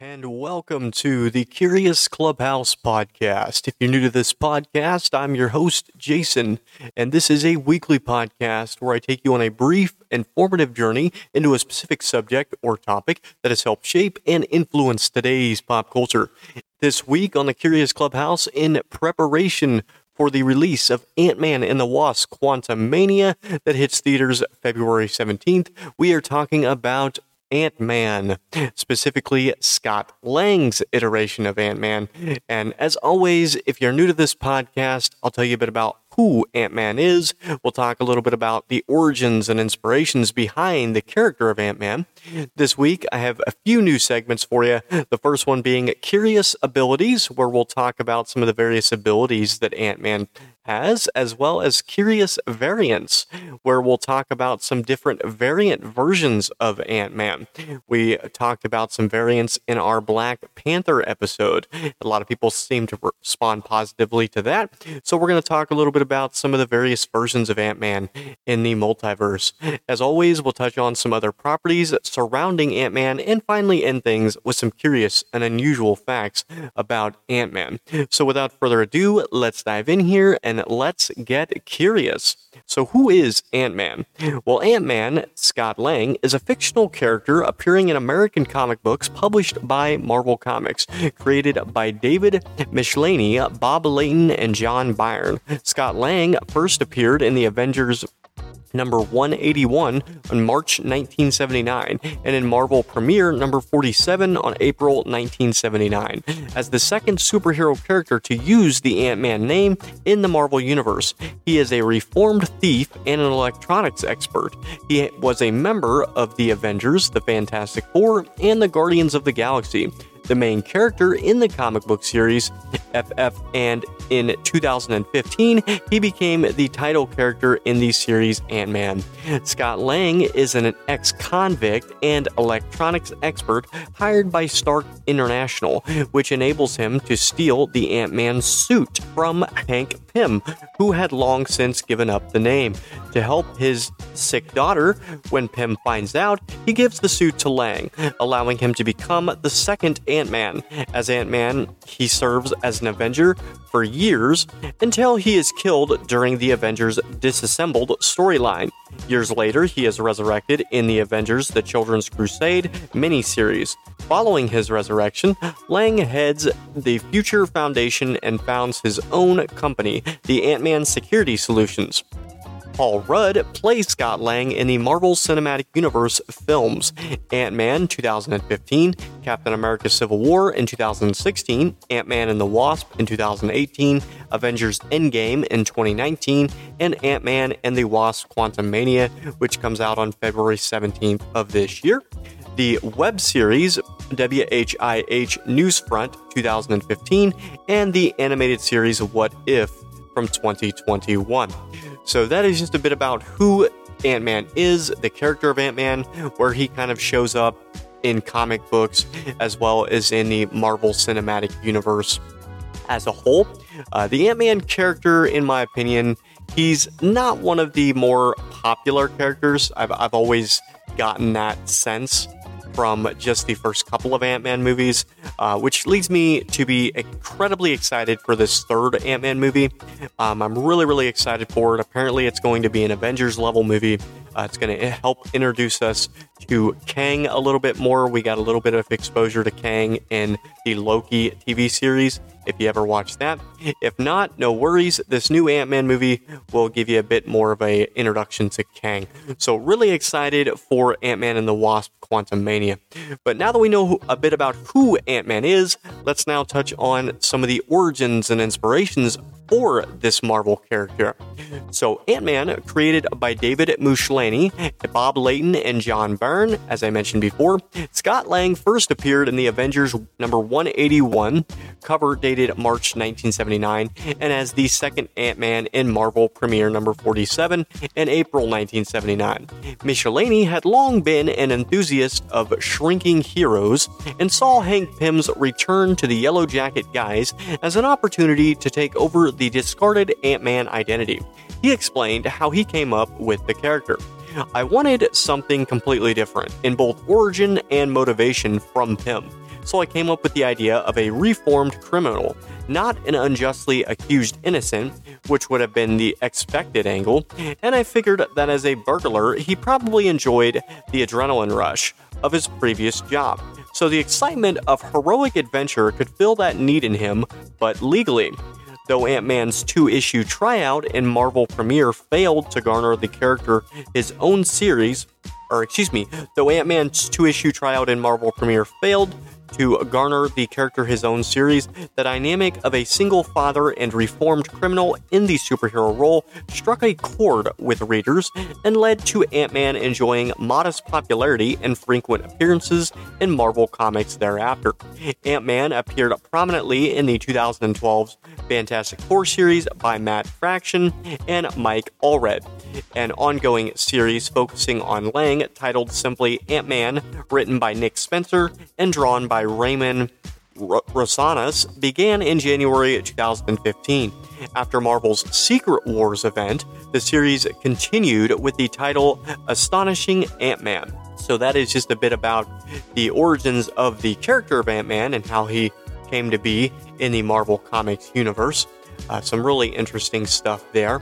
And welcome to the Curious Clubhouse podcast. If you're new to this podcast, I'm your host, Jason, and this is a weekly podcast where I take you on a brief, informative journey into a specific subject or topic that has helped shape and influence today's pop culture. This week on the Curious Clubhouse, in preparation for the release of Ant Man and the Wasp Quantumania that hits theaters February 17th, we are talking about Ant Man, specifically Scott Lang's iteration of Ant Man. And as always, if you're new to this podcast, I'll tell you a bit about who Ant Man is. We'll talk a little bit about the origins and inspirations behind the character of Ant Man. This week, I have a few new segments for you. The first one being Curious Abilities, where we'll talk about some of the various abilities that Ant Man has, as well as Curious Variants, where we'll talk about some different variant versions of Ant Man. We talked about some variants in our Black Panther episode. A lot of people seem to respond positively to that. So, we're going to talk a little bit about some of the various versions of Ant Man in the multiverse. As always, we'll touch on some other properties surrounding Ant Man and finally end things with some curious and unusual facts about Ant Man. So, without further ado, let's dive in here and and let's get curious. So, who is Ant Man? Well, Ant Man, Scott Lang, is a fictional character appearing in American comic books published by Marvel Comics, created by David Michelinie, Bob Layton, and John Byrne. Scott Lang first appeared in the Avengers number 181 on March 1979, and in Marvel Premiere number 47 on April 1979, as the second superhero character to use the Ant Man name in the Marvel Universe. He is a reformed thief and an electronics expert. He was a member of the Avengers, the Fantastic Four, and the Guardians of the Galaxy the main character in the comic book series FF, and in 2015, he became the title character in the series Ant Man. Scott Lang is an ex convict and electronics expert hired by Stark International, which enables him to steal the Ant Man suit from Hank Pym, who had long since given up the name. To help his sick daughter, when Pym finds out, he gives the suit to Lang, allowing him to become the second Ant Man. As Ant Man, he serves as an Avenger for years until he is killed during the Avengers Disassembled storyline. Years later, he is resurrected in the Avengers The Children's Crusade miniseries. Following his resurrection, Lang heads the Future Foundation and founds his own company, the Ant Man Security Solutions. Paul Rudd plays Scott Lang in the Marvel Cinematic Universe films Ant Man 2015, Captain America Civil War in 2016, Ant Man and the Wasp in 2018, Avengers Endgame in 2019, and Ant Man and the Wasp Quantumania, which comes out on February 17th of this year. The web series WHIH Newsfront 2015, and the animated series What If from 2021. So that is just a bit about who Ant Man is, the character of Ant Man, where he kind of shows up in comic books as well as in the Marvel Cinematic Universe as a whole. Uh, the Ant Man character, in my opinion, he's not one of the more popular characters. I've, I've always gotten that sense from just the first couple of Ant Man movies, uh, which leads me to be incredibly excited for this third Ant Man movie. Um, I'm really, really excited for it. Apparently, it's going to be an Avengers level movie. Uh, it's going to help introduce us to Kang a little bit more. We got a little bit of exposure to Kang in the Loki TV series, if you ever watched that. If not, no worries. This new Ant Man movie will give you a bit more of a introduction to Kang. So, really excited for Ant Man and the Wasp Quantumania. But now that we know a bit about who Ant Man is, let's now touch on some of the origins and inspirations for this Marvel character. So, Ant Man, created by David Michelinie, Bob Layton, and John Byrne, as I mentioned before, Scott Lang first appeared in the Avengers number 181, cover dated March 1979, and as the second Ant Man in Marvel Premiere number 47 in April 1979. Michelinie had long been an enthusiast of shrinking heroes and saw Hank Pym's return to the Yellow Jacket guise as an opportunity to take over the discarded Ant Man identity. He explained how he came up with the character. I wanted something completely different in both origin and motivation from Pym. so I came up with the idea of a reformed criminal, not an unjustly accused innocent, which would have been the expected angle, and I figured that as a burglar, he probably enjoyed the adrenaline rush of his previous job. So the excitement of heroic adventure could fill that need in him, but legally. Though Ant Man's two issue tryout in Marvel Premiere failed to garner the character his own series, or excuse me, though Ant Man's two issue tryout in Marvel Premiere failed to garner the character his own series, the dynamic of a single father and reformed criminal in the superhero role struck a chord with readers and led to Ant Man enjoying modest popularity and frequent appearances in Marvel Comics thereafter. Ant Man appeared prominently in the 2012 Fantastic Four series by Matt Fraction and Mike Allred, an ongoing series focusing on Lang titled simply Ant Man, written by Nick Spencer and drawn by Raymond Rosanas, began in January 2015. After Marvel's Secret Wars event, the series continued with the title Astonishing Ant Man. So, that is just a bit about the origins of the character of Ant Man and how he came to be in the Marvel Comics universe. Uh, some really interesting stuff there.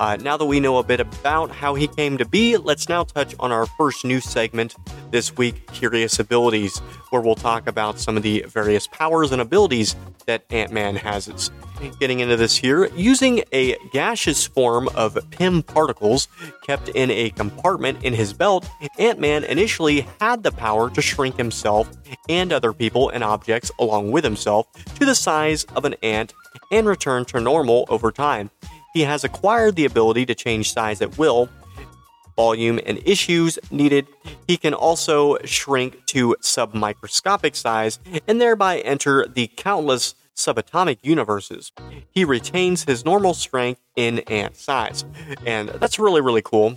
Uh, now that we know a bit about how he came to be, let's now touch on our first new segment this week Curious Abilities, where we'll talk about some of the various powers and abilities that Ant Man has. Getting into this here, using a gaseous form of Pym particles kept in a compartment in his belt, Ant Man initially had the power to shrink himself and other people and objects along with himself to the size of an ant and return to normal over time. He has acquired the ability to change size at will, volume, and issues needed. He can also shrink to submicroscopic size and thereby enter the countless subatomic universes. He retains his normal strength in ant size. And that's really, really cool.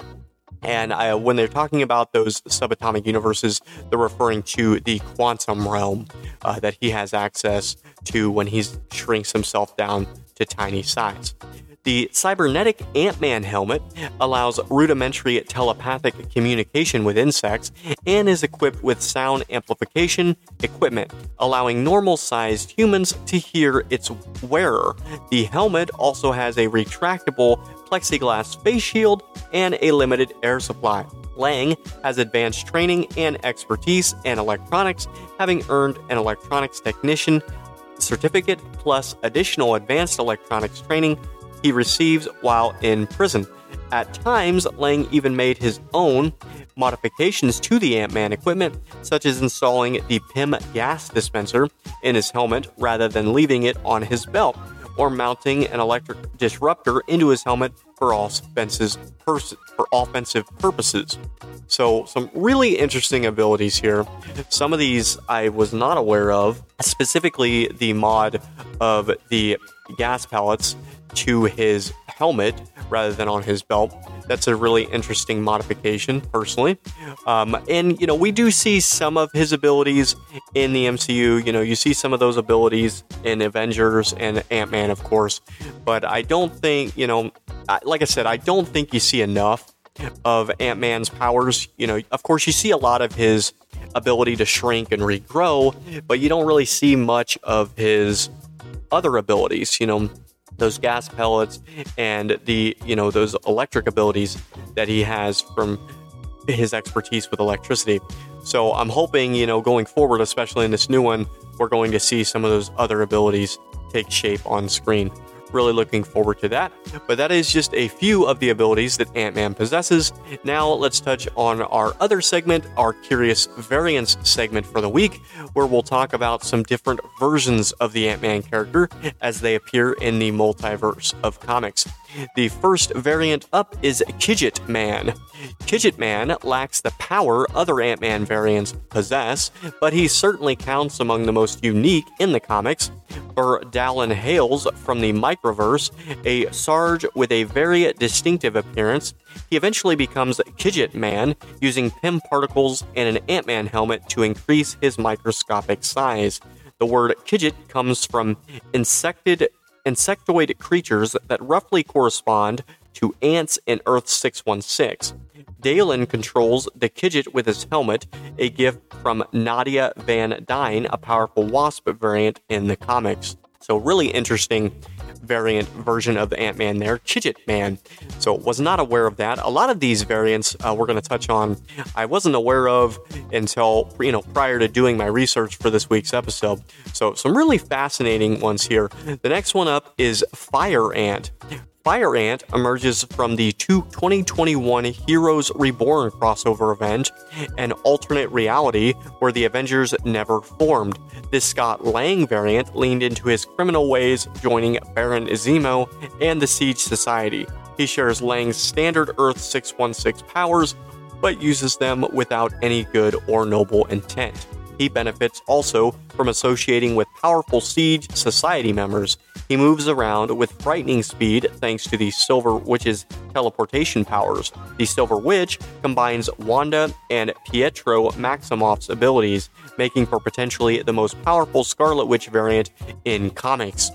And uh, when they're talking about those subatomic universes, they're referring to the quantum realm uh, that he has access to when he shrinks himself down to tiny size. The cybernetic Ant Man helmet allows rudimentary telepathic communication with insects and is equipped with sound amplification equipment, allowing normal sized humans to hear its wearer. The helmet also has a retractable plexiglass face shield and a limited air supply. Lang has advanced training and expertise in electronics, having earned an electronics technician certificate plus additional advanced electronics training he receives while in prison. At times, Lang even made his own modifications to the Ant Man equipment, such as installing the Pym gas dispenser in his helmet rather than leaving it on his belt, or mounting an electric disruptor into his helmet for offensive, pers- for offensive purposes. So, some really interesting abilities here. Some of these I was not aware of, specifically the mod of the gas pellets to his helmet rather than on his belt. That's a really interesting modification, personally. Um, and, you know, we do see some of his abilities in the MCU. You know, you see some of those abilities in Avengers and Ant Man, of course. But I don't think, you know, like I said, I don't think you see enough of Ant Man's powers. You know, of course, you see a lot of his ability to shrink and regrow, but you don't really see much of his other abilities. You know, those gas pellets and the you know those electric abilities that he has from his expertise with electricity. So I'm hoping you know going forward, especially in this new one, we're going to see some of those other abilities take shape on screen. Really looking forward to that. But that is just a few of the abilities that Ant Man possesses. Now let's touch on our other segment, our Curious Variants segment for the week, where we'll talk about some different versions of the Ant Man character as they appear in the multiverse of comics. The first variant up is Kidget Man. Kidget Man lacks the power other Ant Man variants possess, but he certainly counts among the most unique in the comics. For Dallin hails from the Microverse, a Sarge with a very distinctive appearance. He eventually becomes Kidget Man, using Pym particles and an Ant Man helmet to increase his microscopic size. The word Kidget comes from insected insectoid creatures that roughly correspond to ants in Earth 616. Dalen controls the Kidget with his helmet, a gift from Nadia Van Dyne, a powerful wasp variant in the comics. So, really interesting variant version of the Ant Man there, Chidget Man. So, was not aware of that. A lot of these variants uh, we're going to touch on, I wasn't aware of until, you know, prior to doing my research for this week's episode. So, some really fascinating ones here. The next one up is Fire Ant. Fire Ant emerges from the 2021 Heroes Reborn crossover event, an alternate reality where the Avengers never formed. This Scott Lang variant leaned into his criminal ways, joining Baron Zemo and the Siege Society. He shares Lang's standard Earth 616 powers, but uses them without any good or noble intent. He benefits also from associating with powerful Siege Society members. He moves around with frightening speed thanks to the Silver Witch's teleportation powers. The Silver Witch combines Wanda and Pietro Maximoff's abilities, making for potentially the most powerful Scarlet Witch variant in comics.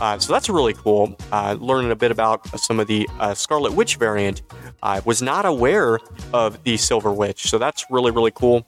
Uh, so that's really cool. Uh, learning a bit about some of the uh, Scarlet Witch variant. I was not aware of the Silver Witch, so that's really, really cool.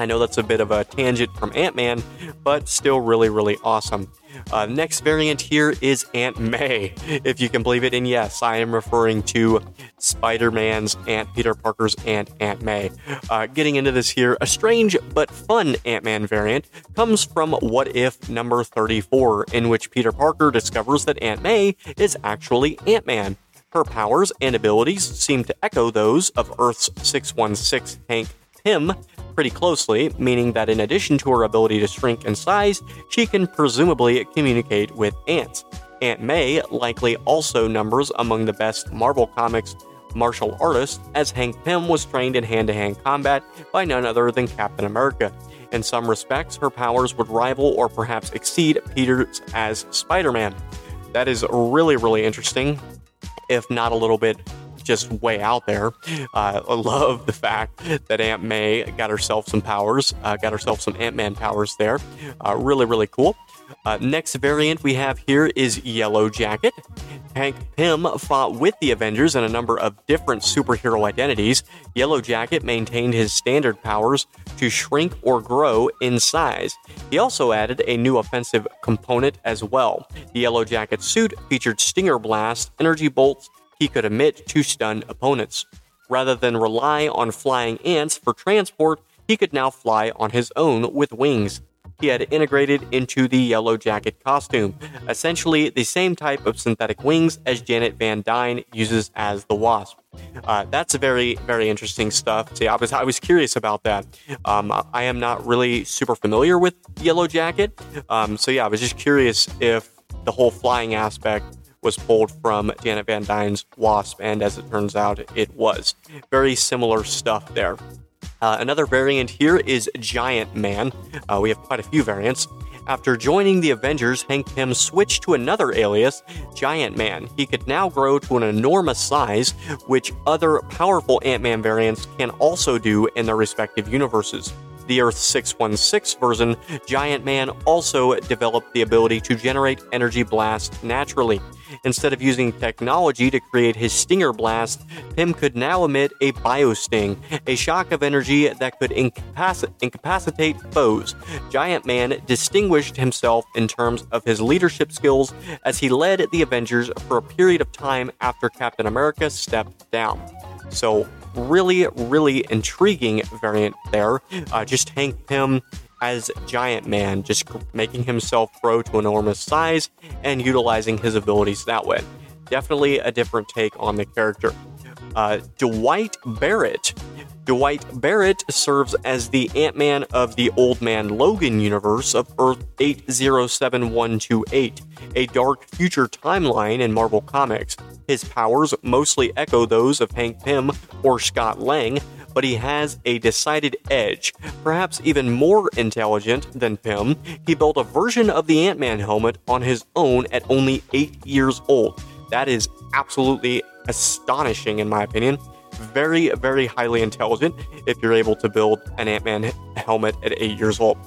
I know that's a bit of a tangent from Ant Man, but still really, really awesome. Uh, next variant here is Aunt May, if you can believe it. And yes, I am referring to Spider Man's Aunt Peter Parker's Aunt Aunt May. Uh, getting into this here, a strange but fun Ant Man variant comes from What If number 34, in which Peter Parker discovers that Aunt May is actually Ant Man. Her powers and abilities seem to echo those of Earth's 616 Hank Pym, pretty closely, meaning that in addition to her ability to shrink in size, she can presumably communicate with ants. Aunt May likely also numbers among the best Marvel Comics martial artists, as Hank Pym was trained in hand to hand combat by none other than Captain America. In some respects, her powers would rival or perhaps exceed Peter's as Spider Man. That is really, really interesting, if not a little bit just way out there. Uh, I love the fact that Aunt May got herself some powers, uh, got herself some Ant Man powers there. Uh, really, really cool. Uh, next variant we have here is Yellow Jacket. Hank Pym fought with the Avengers in a number of different superhero identities. Yellow Jacket maintained his standard powers to shrink or grow in size. He also added a new offensive component as well. The Yellow Jacket suit featured Stinger Blast, energy bolts, he could emit to stun opponents. Rather than rely on flying ants for transport, he could now fly on his own with wings. He had integrated into the Yellow Jacket costume, essentially the same type of synthetic wings as Janet Van Dyne uses as the Wasp. Uh, that's very, very interesting stuff. See, I was, I was curious about that. Um, I am not really super familiar with Yellow Jacket, um, so yeah, I was just curious if the whole flying aspect was pulled from Janet Van Dyne's Wasp, and as it turns out, it was. Very similar stuff there. Uh, another variant here is Giant Man. Uh, we have quite a few variants. After joining the Avengers, Hank Pym switched to another alias, Giant Man. He could now grow to an enormous size, which other powerful Ant Man variants can also do in their respective universes the Earth 616 version, Giant Man also developed the ability to generate energy blasts naturally. Instead of using technology to create his Stinger Blast, Pym could now emit a Biosting, a shock of energy that could incapac- incapacitate foes. Giant Man distinguished himself in terms of his leadership skills as he led the Avengers for a period of time after Captain America stepped down. So, really, really intriguing variant there. Uh, just Hank Pym as Giant Man, just making himself grow to enormous size and utilizing his abilities that way. Definitely a different take on the character. Uh, Dwight Barrett Dwight Barrett serves as the Ant Man of the Old Man Logan universe of Earth 807128, a dark future timeline in Marvel Comics. His powers mostly echo those of Hank Pym or Scott Lang, but he has a decided edge. Perhaps even more intelligent than Pym, he built a version of the Ant Man helmet on his own at only 8 years old. That is absolutely astonishing, in my opinion very, very highly intelligent if you're able to build an Ant Man helmet at eight years old.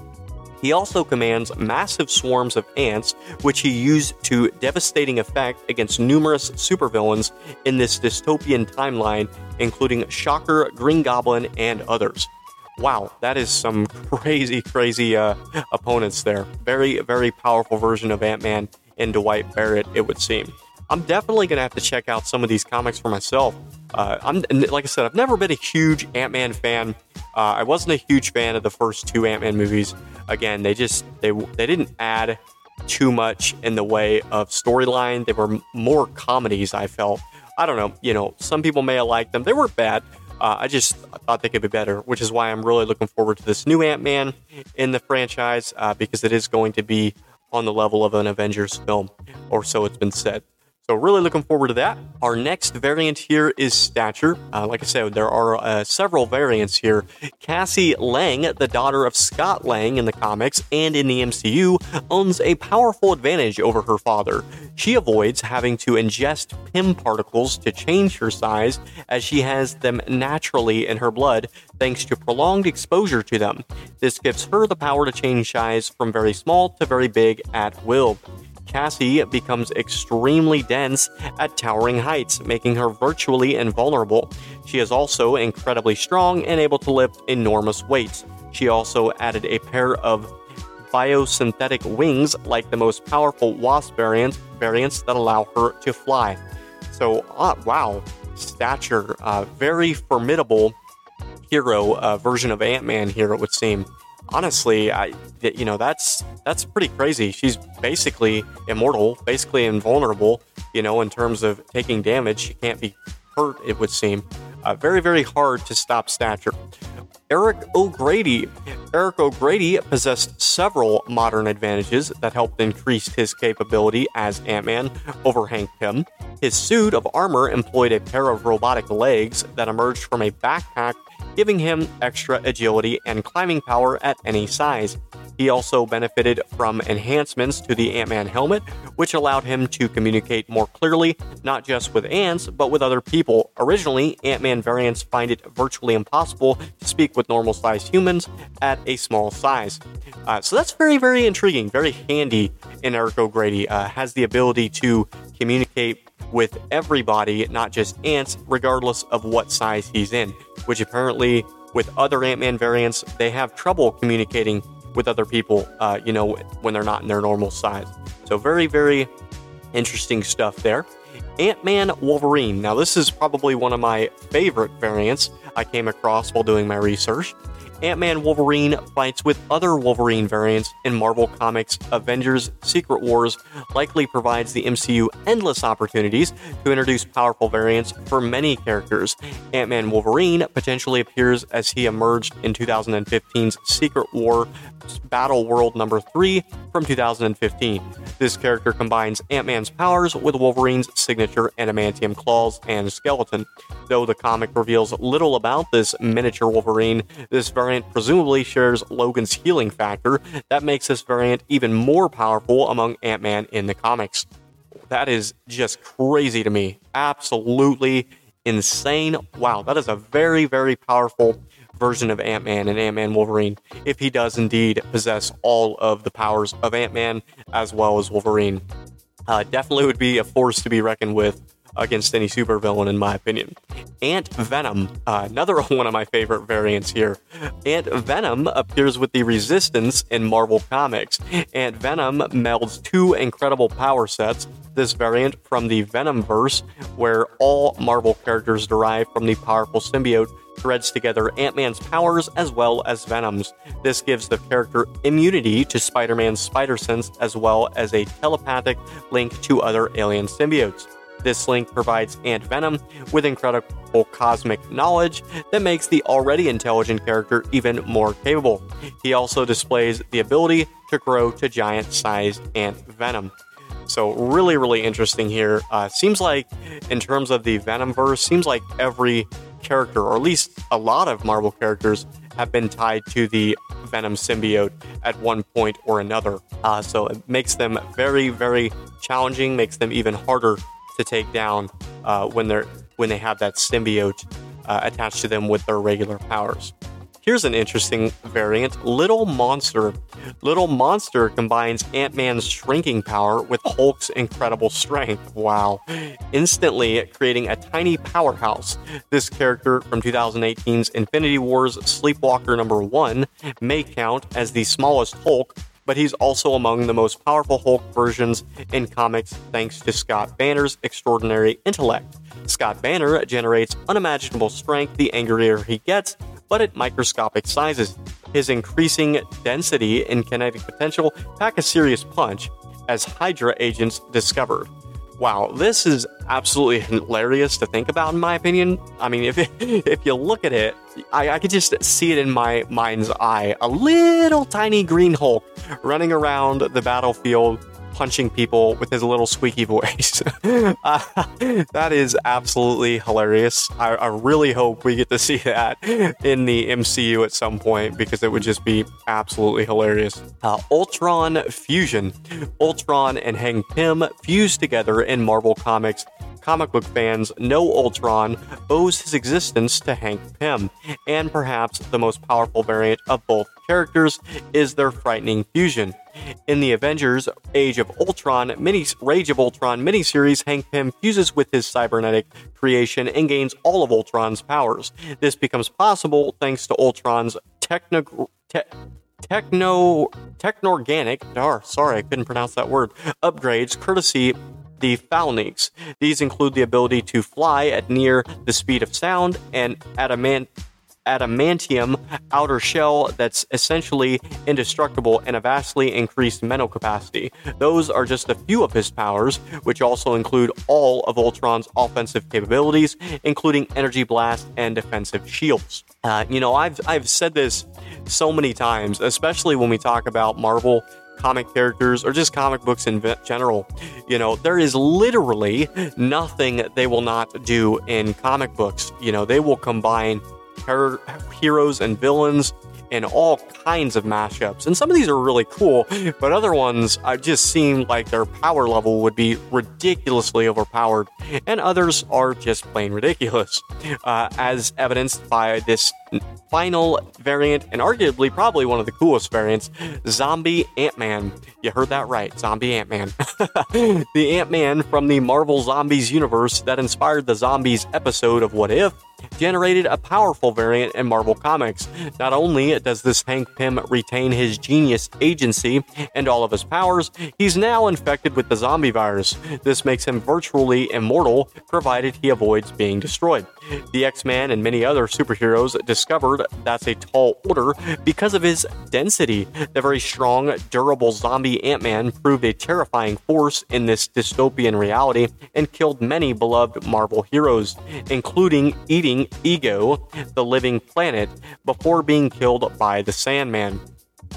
He also commands massive swarms of ants, which he used to devastating effect against numerous supervillains in this dystopian timeline, including Shocker, Green Goblin, and others. Wow, that is some crazy, crazy uh, opponents there. Very, very powerful version of Ant Man and Dwight Barrett, it would seem. I'm definitely to have to check out some of these comics for myself. Uh, I'm like I said, I've never been a huge Ant Man fan. Uh, I wasn't a huge fan of the first two Ant Man movies. Again, they just they they didn't add too much in the way of storyline. They were more comedies. I felt. I don't know. You know, some people may have liked them. They weren't bad. Uh, I just thought they could be better, which is why I'm really looking forward to this new Ant Man in the franchise uh, because it is going to be on the level of an Avengers film, or so it's been said. So, really looking forward to that. Our next variant here is Stature. Uh, like I said, there are uh, several variants here. Cassie Lang, the daughter of Scott Lang in the comics and in the MCU, owns a powerful advantage over her father. She avoids having to ingest Pym particles to change her size, as she has them naturally in her blood thanks to prolonged exposure to them. This gives her the power to change size from very small to very big at will. Cassie becomes extremely dense at towering heights, making her virtually invulnerable. She is also incredibly strong and able to lift enormous weights. She also added a pair of biosynthetic wings like the most powerful wasp variants, variants that allow her to fly. So, uh, wow, stature, uh, very formidable hero uh, version of Ant Man here, it would seem honestly, I you know that's that's pretty crazy. She's basically immortal, basically invulnerable. You know, in terms of taking damage, she can't be hurt. It would seem uh, very very hard to stop Stature. Eric O'Grady. Eric O'Grady possessed several modern advantages that helped increase his capability as Ant Man over Hank Pym. His suit of armor employed a pair of robotic legs that emerged from a backpack giving him extra agility and climbing power at any size. He also benefited from enhancements to the Ant Man helmet, which allowed him to communicate more clearly, not just with ants, but with other people. Originally, Ant Man variants find it virtually impossible to speak with normal sized humans at a small size. Uh, so that's very, very intriguing, very handy in Eric O'Grady. Uh, has the ability to communicate with everybody, not just ants, regardless of what size he's in, which apparently with other Ant Man variants, they have trouble communicating with other people, uh, you know, when they're not in their normal size. So, very, very interesting stuff there. Ant Man Wolverine. Now, this is probably one of my favorite variants I came across while doing my research. Ant Man Wolverine fights with other Wolverine variants in Marvel Comics Avengers Secret Wars, likely provides the MCU endless opportunities to introduce powerful variants for many characters. Ant Man Wolverine potentially appears as he emerged in 2015's Secret War Battle World number 3 from 2015. This character combines Ant Man's powers with Wolverine's signature adamantium claws and skeleton. Though the comic reveals little about this miniature Wolverine, this variant presumably shares Logan's healing factor that makes this variant even more powerful among Ant Man in the comics. That is just crazy to me. Absolutely insane. Wow, that is a very, very powerful version of Ant Man and Ant Man Wolverine if he does indeed possess all of the powers of Ant Man as well as Wolverine. Uh, definitely would be a force to be reckoned with against any supervillain, in my opinion. Ant Venom, uh, another one of my favorite variants here. Ant Venom appears with the Resistance in Marvel Comics. Ant Venom melds two incredible power sets. This variant from the Venomverse, where all Marvel characters derive from the powerful symbiote threads together Ant Man's powers as well as Venom's. This gives the character immunity to Spider Man's spider sense as well as a telepathic link to other alien symbiotes. This link provides Ant Venom with incredible cosmic knowledge that makes the already intelligent character even more capable. He also displays the ability to grow to giant sized Ant Venom. So, really, really interesting here. Uh, seems like, in terms of the Venomverse, seems like every character, or at least a lot of Marvel characters, have been tied to the Venom symbiote at one point or another. Uh, so it makes them very, very challenging, makes them even harder to take down uh, when they're when they have that symbiote uh, attached to them with their regular powers. here's an interesting variant Little Monster. Little Monster combines Ant Man's shrinking power with Hulk's incredible strength. Wow. Instantly creating a tiny powerhouse. This character from 2018's Infinity Wars Sleepwalker number 1 may count as the smallest Hulk but he's also among the most powerful Hulk versions in comics thanks to Scott Banner's extraordinary intellect. Scott Banner generates unimaginable strength the angrier he gets, but at microscopic sizes. His increasing density and kinetic potential pack a serious punch, as Hydra agents discovered. Wow, this is absolutely hilarious to think about, in my opinion. I mean, if if you look at it, I, I could just see it in my mind's eye. A little tiny green Hulk running around the battlefield punching people with his little squeaky voice. uh, that is absolutely hilarious. I, I, really hope we get to see that in the MCU at some point because it would just be absolutely hilarious. Uh, Ultron Fusion. Ultron and Hank Pym fused together in Marvel Comics comic book fans know Ultron owes his existence to Hank Pym, and perhaps the most powerful variant of both characters is their frightening fusion. In the Avengers Age of Ultron mini Rage of Ultron miniseries, Hank Pym fuses with his cybernetic creation and gains all of Ultron's powers. This becomes possible thanks to Ultron's techno te- techno technorganic oh, sorry i couldn't pronounce that word upgrades courtesy the Phalanx. These include the ability to fly at near the speed of sound and adamant adamantium outer shell that's essentially indestructible and a vastly increased mental capacity. Those are just a few of his powers, which also include all of Ultron's offensive capabilities, including energy blast and defensive shields. Uh, you know, I've I've said this so many times, especially when we talk about Marvel comic characters or just comic books in general. You know, there is literally nothing they will not do in comic books. You know, they will combine her- heroes and villains and all kinds of mashups. And some of these are really cool, but other ones I just seem like their power level would be ridiculously overpowered, and others are just plain ridiculous, uh, as evidenced by this final variant, and arguably probably one of the coolest variants, Zombie Ant Man. You heard that right, Zombie Ant Man. the Ant Man from the Marvel Zombies universe that inspired the Zombies episode of What If generated a powerful variant in Marvel Comics. Not only does this Hank Pym retain his genius agency and all of his powers, he's now infected with the zombie virus. This makes him virtually immortal, provided he avoids being destroyed. The X Man and many other superheroes discovered that's a tall order because of his density. The very strong, durable zombie Ant Man proved a terrifying force in this dystopian reality and killed many beloved Marvel heroes, including eating Ego, the living planet, before being killed by the Sandman.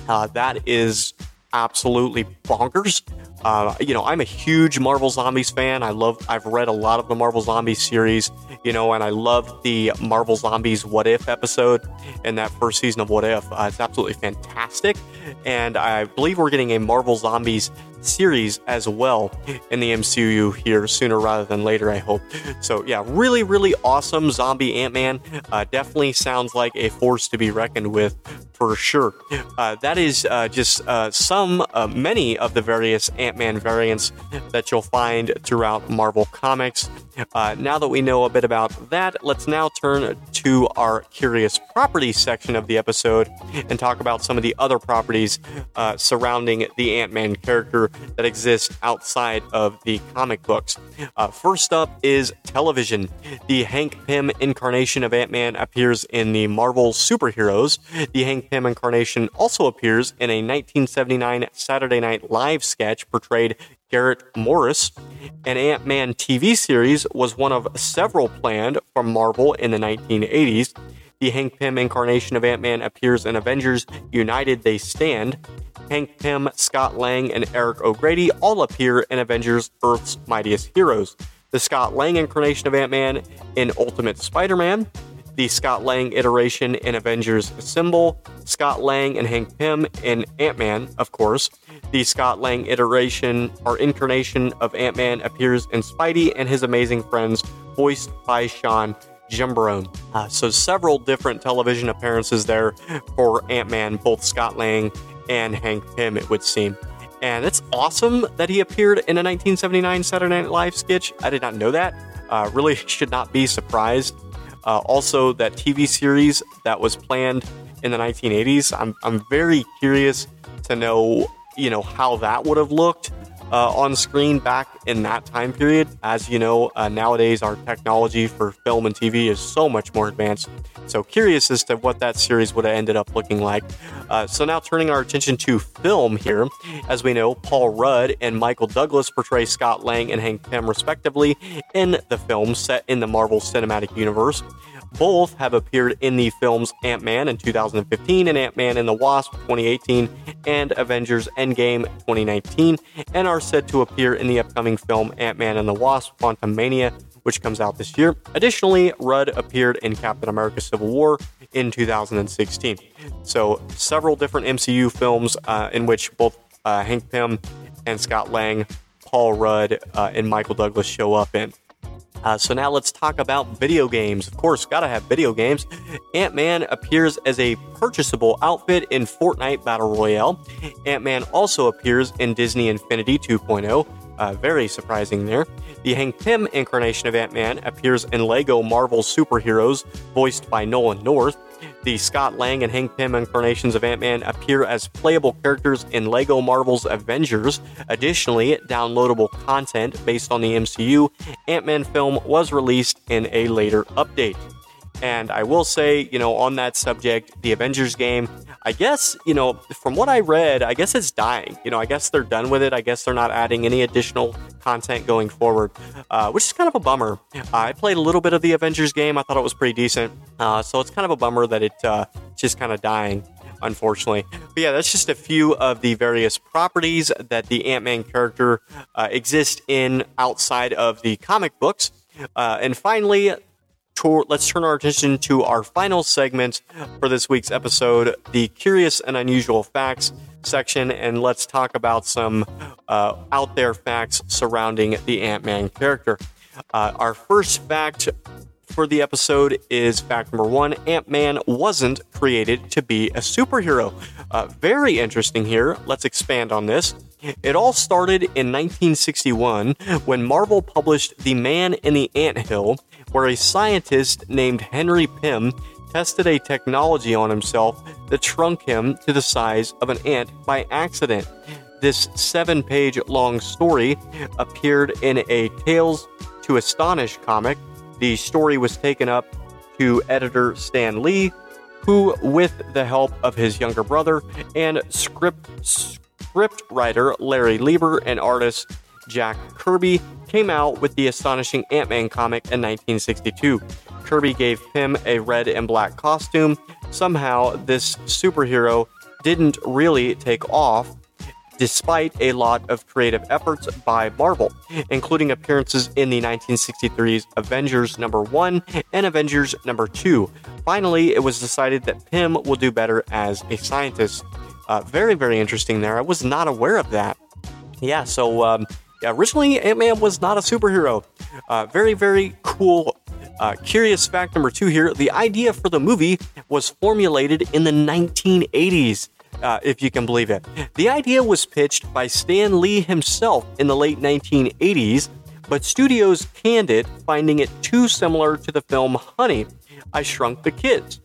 Uh, that is absolutely bonkers. Uh, you know, I'm a huge Marvel Zombies fan. I love, I've read a lot of the Marvel Zombies series, you know, and I love the Marvel Zombies What If episode in that first season of What If. Uh, it's absolutely fantastic. And I believe we're getting a Marvel Zombies series as well in the MCU here sooner rather than later, I hope. So, yeah, really, really awesome zombie Ant Man. Uh, definitely sounds like a force to be reckoned with for sure. Uh, that is uh, just uh, some, uh, many of the various Ant Man variants that you'll find throughout Marvel Comics. Uh, now that we know a bit about that, let's now turn to our curious properties section of the episode and talk about some of the other properties surrounding the Ant Man character that exist outside of the comic books. Uh, first up is television. The Hank Pym incarnation of Ant Man appears in the Marvel Superheroes. The Hank Pym incarnation also appears in a 1979 Saturday Night Live sketch portrayed Garrett Morris. An Ant Man TV series was one of several planned from Marvel in the 1980s. The Hank Pym incarnation of Ant Man appears in Avengers United They Stand. Hank Pym, Scott Lang, and Eric O'Grady all appear in Avengers Earth's Mightiest Heroes. The Scott Lang incarnation of Ant Man in Ultimate Spider Man, the Scott Lang iteration in Avengers Assemble, Scott Lang and Hank Pym in Ant Man, of course. The Scott Lang iteration or incarnation of Ant Man appears in Spidey and his amazing friends, voiced by Sean Giambrone. Uh, so several different television appearances there for Ant Man, both Scott Lang and Hank Pym, it would seem. And it's awesome that he appeared in a 1979 Saturday Night Live sketch. I did not know that. Uh, really should not be surprised. Uh, also, that TV series that was planned in the 1980s. I'm, I'm very curious to know, you know, how that would have looked uh, on screen back in that time period. As you know, uh, nowadays our technology for film and TV is so much more advanced. So curious as to what that series would have ended up looking like. Uh, so now turning our attention to film here, as we know, Paul Rudd and Michael Douglas portray Scott Lang and Hank Pym respectively in the film set in the Marvel Cinematic Universe. Both have appeared in the films Ant Man in 2015 and Ant Man and the Wasp 2018 and Avengers Endgame 2019, and are set to appear in the upcoming film Ant Man and the Wasp Quantumania, which comes out this year. Additionally, Rudd appeared in Captain America Civil War in 2016. So, several different MCU films uh, in which both uh, Hank Pym and Scott Lang, Paul Rudd, uh, and Michael Douglas show up in. Uh, so now let's talk about video games. Of course, gotta have video games. Ant Man appears as a purchasable outfit in Fortnite Battle Royale. Ant Man also appears in Disney Infinity 2.0. Uh, very surprising there. The Hank Pym incarnation of Ant Man appears in Lego Marvel Superheroes, voiced by Nolan North. The Scott Lang and Hank Pym incarnations of Ant Man appear as playable characters in LEGO Marvel's Avengers. Additionally, downloadable content based on the MCU Ant Man film was released in a later update. And I will say, you know, on that subject, the Avengers game, I guess, you know, from what I read, I guess it's dying. You know, I guess they're done with it. I guess they're not adding any additional content going forward, uh, which is kind of a bummer. I played a little bit of the Avengers game. I thought it was pretty decent. Uh, so it's kind of a bummer that it's uh, just kind of dying unfortunately. But yeah, that's just a few of the various properties that the Ant Man character uh, exists in outside of the comic books. Uh, and finally, let's turn our attention to our final segment for this week's episode the curious and unusual facts section, and let's talk about some uh, out there facts surrounding the Ant Man character. Uh, our first fact for the episode is fact number one Ant Man wasn't created to be a superhero. Uh, very interesting here. Let's expand on this. It all started in 1961 when Marvel published The Man in the Ant Hill, where a scientist named Henry Pym tested a technology on himself that shrunk him to the size of an ant by accident. This seven page long story appeared in a Tales to Astonish comic. The story was taken up to editor Stan Lee, who, with the help of his younger brother and script, script writer Larry Lieber and artist Jack Kirby, came out with the astonishing Ant Man comic in 1962. Kirby gave Pym a red and black costume. Somehow, this superhero didn't really take off despite a lot of creative efforts by Marvel, including appearances in the 1963's Avengers number 1 and Avengers number 2. Finally, it was decided that Pym will do better as a scientist. Uh, very, very interesting there. I was not aware of that. Yeah, so um, originally Ant Man was not a superhero. Uh, very, very cool. Uh, curious fact number two here the idea for the movie was formulated in the 1980s. Uh, if you can believe it. The idea was pitched by Stan Lee himself in the late 1980s, but studios canned it, finding it too similar to the film Honey, I Shrunk the Kids.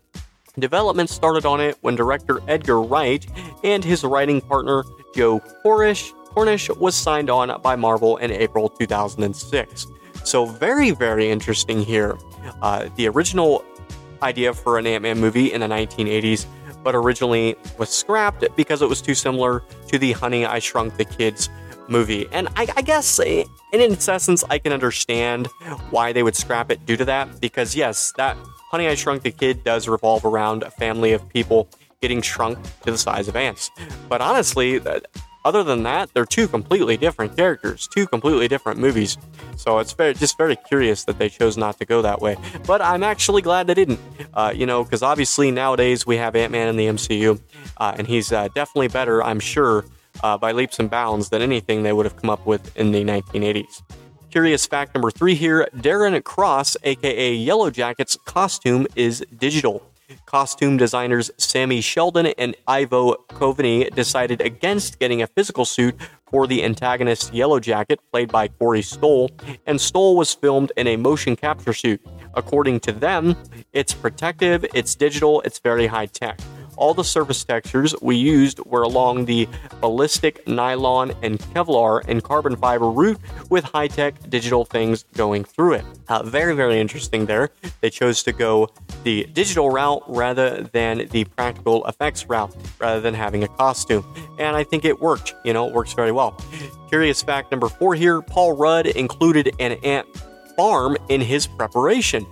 Development started on it when director Edgar Wright and his writing partner Joe Cornish Cornish was signed on by Marvel in April 2006. So, very, very interesting here. Uh, the original idea for an Ant Man movie in the 1980s, but originally was scrapped because it was too similar to the Honey, I Shrunk the Kids movie. And I, I guess, in its essence, I can understand why they would scrap it due to that, because yes, that Honey, I Shrunk the Kid does revolve around a family of people getting shrunk to the size of ants. But honestly, other than that, they're two completely different characters, two completely different movies. So it's very, just very curious that they chose not to go that way. But I'm actually glad they didn't, uh, you know, because obviously nowadays we have Ant Man in the MCU, uh, and he's uh, definitely better, I'm sure, uh, by leaps and bounds than anything they would have come up with in the 1980s. Curious fact number three here Darren Cross, aka Yellow Jacket's costume, is digital. Costume designers Sammy Sheldon and Ivo Coveney decided against getting a physical suit for the antagonist Yellow Jacket, played by Corey Stoll, and Stoll was filmed in a motion capture suit. According to them, it's protective, it's digital, it's very high tech. All the surface textures we used were along the ballistic nylon and Kevlar and carbon fiber route with high tech digital things going through it. Uh, very, very interesting there. They chose to go the digital route rather than the practical effects route, rather than having a costume. And I think it worked. You know, it works very well. Curious fact number four here Paul Rudd included an ant farm in his preparation.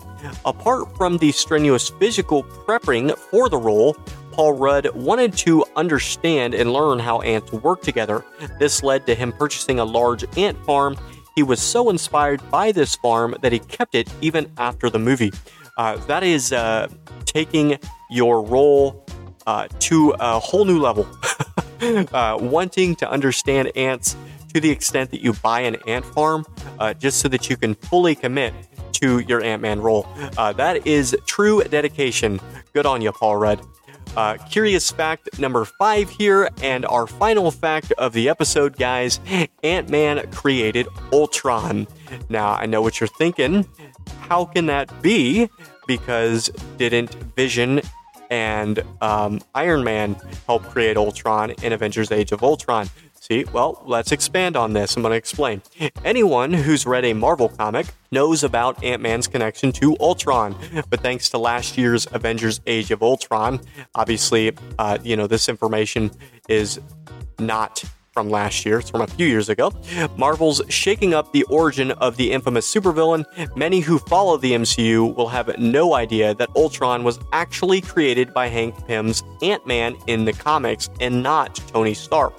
Apart from the strenuous physical prepping for the role, Paul Rudd wanted to understand and learn how ants work together. This led to him purchasing a large ant farm. He was so inspired by this farm that he kept it even after the movie. Uh, that is uh, taking your role uh, to a whole new level. Uh, wanting to understand ants to the extent that you buy an ant farm uh, just so that you can fully commit to your Ant Man role. Uh, that is true dedication. Good on you, Paul Rudd. Uh, curious fact number five here, and our final fact of the episode, guys Ant Man created Ultron. Now, I know what you're thinking. How can that be? Because didn't Vision and um, Iron Man help create Ultron in Avengers Age of Ultron? See, well, let's expand on this. I'm going to explain. Anyone who's read a Marvel comic knows about Ant Man's connection to Ultron, but thanks to last year's Avengers Age of Ultron, obviously, uh, you know, this information is not from last year, it's from a few years ago. Marvel's shaking up the origin of the infamous supervillain. Many who follow the MCU will have no idea that Ultron was actually created by Hank Pym's Ant Man in the comics and not Tony Stark.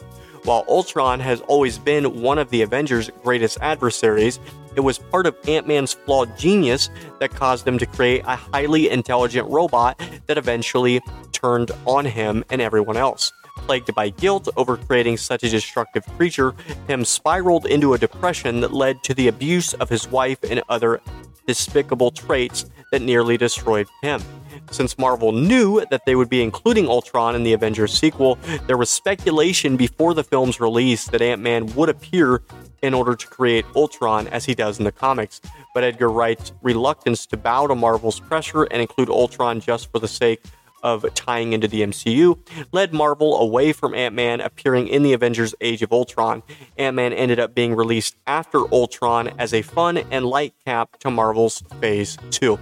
While Ultron has always been one of the Avengers' greatest adversaries, it was part of Ant Man's flawed genius that caused him to create a highly intelligent robot that eventually turned on him and everyone else. Plagued by guilt over creating such a destructive creature, Pym spiraled into a depression that led to the abuse of his wife and other despicable traits that nearly destroyed Pym. Since Marvel knew that they would be including Ultron in the Avengers sequel, there was speculation before the film's release that Ant Man would appear in order to create Ultron as he does in the comics. But Edgar Wright's reluctance to bow to Marvel's pressure and include Ultron just for the sake of tying into the MCU led Marvel away from Ant Man appearing in the Avengers Age of Ultron. Ant Man ended up being released after Ultron as a fun and light cap to Marvel's Phase 2.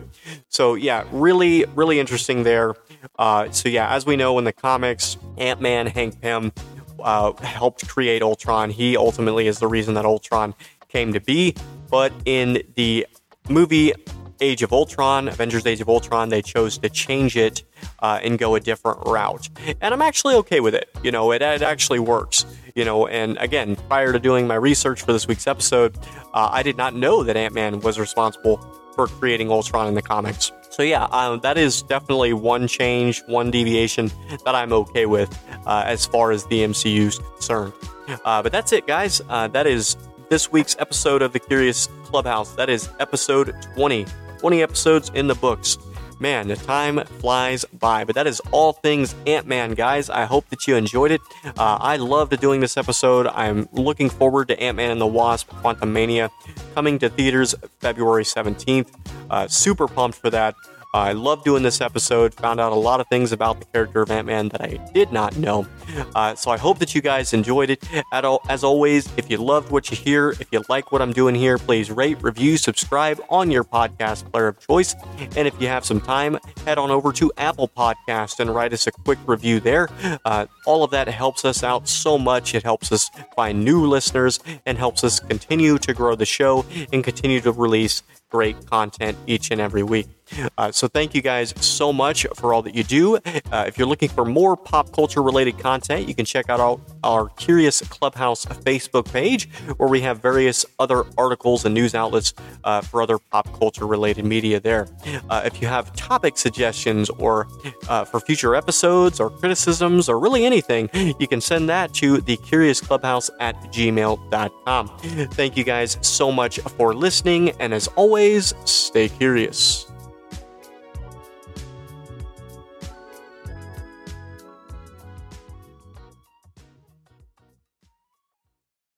So, yeah, really, really interesting there. Uh, so, yeah, as we know in the comics, Ant Man, Hank Pym, uh, helped create Ultron. He ultimately is the reason that Ultron came to be. But in the movie Age of Ultron, Avengers Age of Ultron, they chose to change it uh, and go a different route. And I'm actually okay with it. You know, it, it actually works. You know, and again, prior to doing my research for this week's episode, uh, I did not know that Ant Man was responsible for creating Ultron in the comics. So yeah, um, that is definitely one change, one deviation that I'm okay with uh, as far as the MCU is concerned. Uh, but that's it, guys. Uh, that is this week's episode of the Curious Clubhouse. That is episode 20. 20 episodes in the books. Man, the time flies by, but that is all things Ant Man, guys. I hope that you enjoyed it. Uh, I loved doing this episode. I'm looking forward to Ant Man and the Wasp Quantumania coming to theaters February 17th. Uh, super pumped for that. I love doing this episode. Found out a lot of things about the character of Ant Man that I did not know. Uh, so I hope that you guys enjoyed it. As always, if you loved what you hear, if you like what I'm doing here, please rate, review, subscribe on your podcast player of choice. And if you have some time, head on over to Apple Podcast and write us a quick review there. Uh, all of that helps us out so much. It helps us find new listeners and helps us continue to grow the show and continue to release great content each and every week. Uh, so thank you guys so much for all that you do. Uh, if you're looking for more pop culture related content, you can check out our, our Curious Clubhouse Facebook page, where we have various other articles and news outlets uh, for other pop culture related media there. Uh, if you have topic suggestions or uh, for future episodes or criticisms or really anything, you can send that to the Curious Clubhouse at gmail.com. Thank you guys so much for listening, and as always, stay curious.